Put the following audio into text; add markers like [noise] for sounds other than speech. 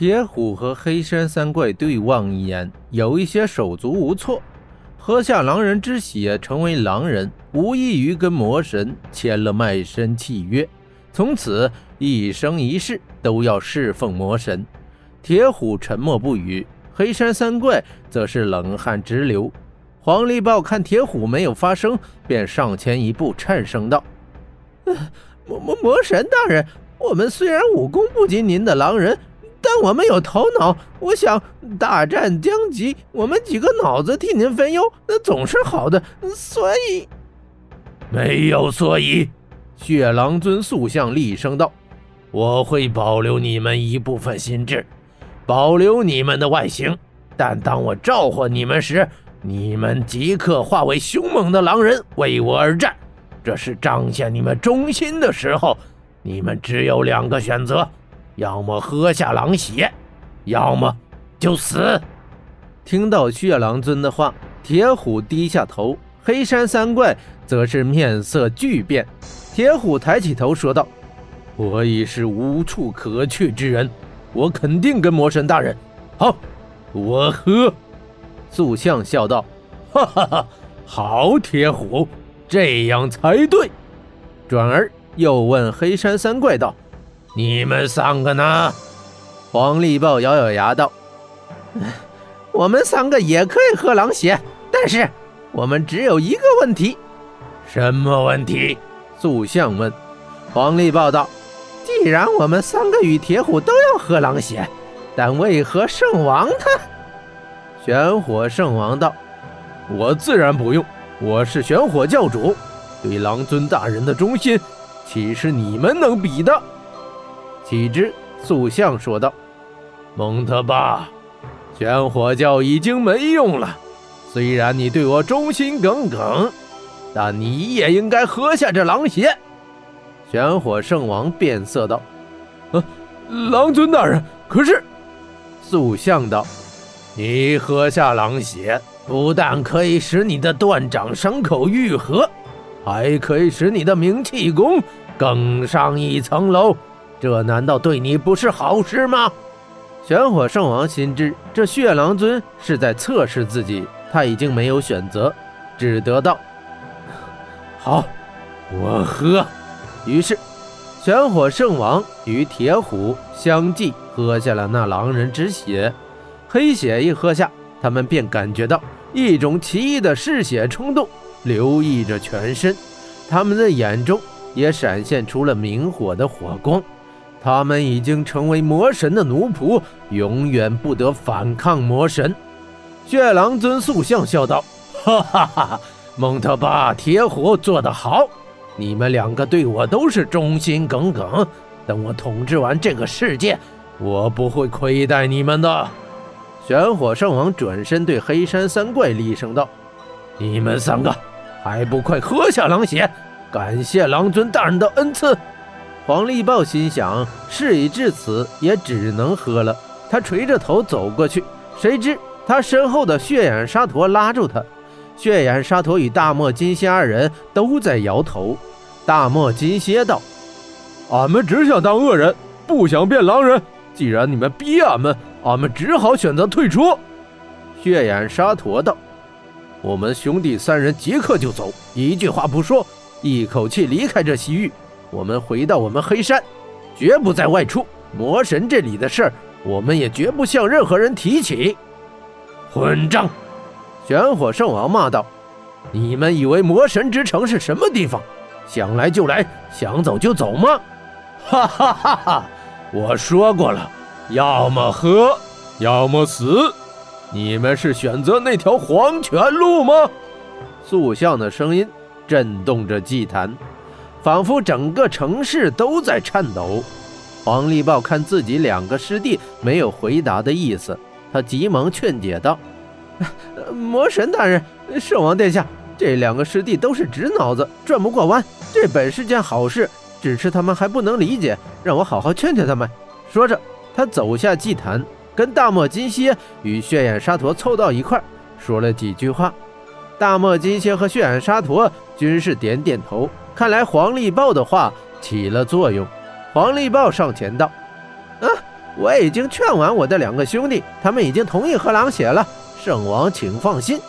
铁虎和黑山三怪对望一眼，有一些手足无措。喝下狼人之血，成为狼人，无异于跟魔神签了卖身契约，从此一生一世都要侍奉魔神。铁虎沉默不语，黑山三怪则是冷汗直流。黄立豹看铁虎没有发声，便上前一步，颤声道：“魔魔魔神大人，我们虽然武功不及您的狼人。”但我们有头脑，我想大战将及，我们几个脑子替您分忧，那总是好的。所以，没有所以。血狼尊塑像厉声道：“我会保留你们一部分心智，保留你们的外形，但当我召唤你们时，你们即刻化为凶猛的狼人，为我而战。这是彰显你们忠心的时候。你们只有两个选择。”要么喝下狼血，要么就死。听到血狼尊的话，铁虎低下头，黑山三怪则是面色巨变。铁虎抬起头说道：“我已是无处可去之人，我肯定跟魔神大人。好，我喝。”塑像笑道：“哈哈哈，好，铁虎，这样才对。”转而又问黑山三怪道。你们三个呢？黄立豹咬咬牙道：“我们三个也可以喝狼血，但是我们只有一个问题。”什么问题？塑像问。黄立豹道：“既然我们三个与铁虎都要喝狼血，但为何圣王他？”玄火圣王道：“我自然不用，我是玄火教主，对狼尊大人的忠心，岂是你们能比的？”岂知塑像说道：“蒙特巴，玄火教已经没用了。虽然你对我忠心耿耿，但你也应该喝下这狼血。”玄火圣王变色道：“呃，狼尊大人，可是……”塑像道：“你喝下狼血，不但可以使你的断掌伤口愈合，还可以使你的明气功更上一层楼。”这难道对你不是好事吗？玄火圣王心知这血狼尊是在测试自己，他已经没有选择，只得道：“好，我喝。”于是，玄火圣王与铁虎相继喝下了那狼人之血。黑血一喝下，他们便感觉到一种奇异的嗜血冲动流溢着全身，他们的眼中也闪现出了明火的火光。他们已经成为魔神的奴仆，永远不得反抗魔神。血狼尊塑像笑道：“哈哈哈！哈蒙特巴、铁虎做得好，你们两个对我都是忠心耿耿。等我统治完这个世界，我不会亏待你们的。”玄火圣王转身对黑山三怪厉声道：“你们三个还不快喝下狼血，感谢狼尊大人的恩赐！”黄立豹心想，事已至此，也只能喝了。他垂着头走过去，谁知他身后的血眼沙陀拉住他。血眼沙陀与大漠金蝎二人都在摇头。大漠金蝎道：“俺们只想当恶人，不想变狼人。既然你们逼俺们，俺们只好选择退出。”血眼沙陀道：“我们兄弟三人即刻就走，一句话不说，一口气离开这西域。”我们回到我们黑山，绝不再外出。魔神这里的事儿，我们也绝不向任何人提起。混账！玄火圣王骂道：“你们以为魔神之城是什么地方？想来就来，想走就走吗？”哈哈哈哈！我说过了，要么喝，要么死。你们是选择那条黄泉路吗？塑像的声音震动着祭坛。仿佛整个城市都在颤抖。黄立豹看自己两个师弟没有回答的意思，他急忙劝解道：“ [laughs] 魔神大人，圣王殿下，这两个师弟都是直脑子，转不过弯。这本是件好事，只是他们还不能理解，让我好好劝劝他们。”说着，他走下祭坛，跟大漠金蝎与血眼沙陀凑到一块，说了几句话。大漠金蝎和血眼沙陀均是点点头。看来黄立豹的话起了作用。黄立豹上前道：“啊，我已经劝完我的两个兄弟，他们已经同意喝狼血了。圣王，请放心，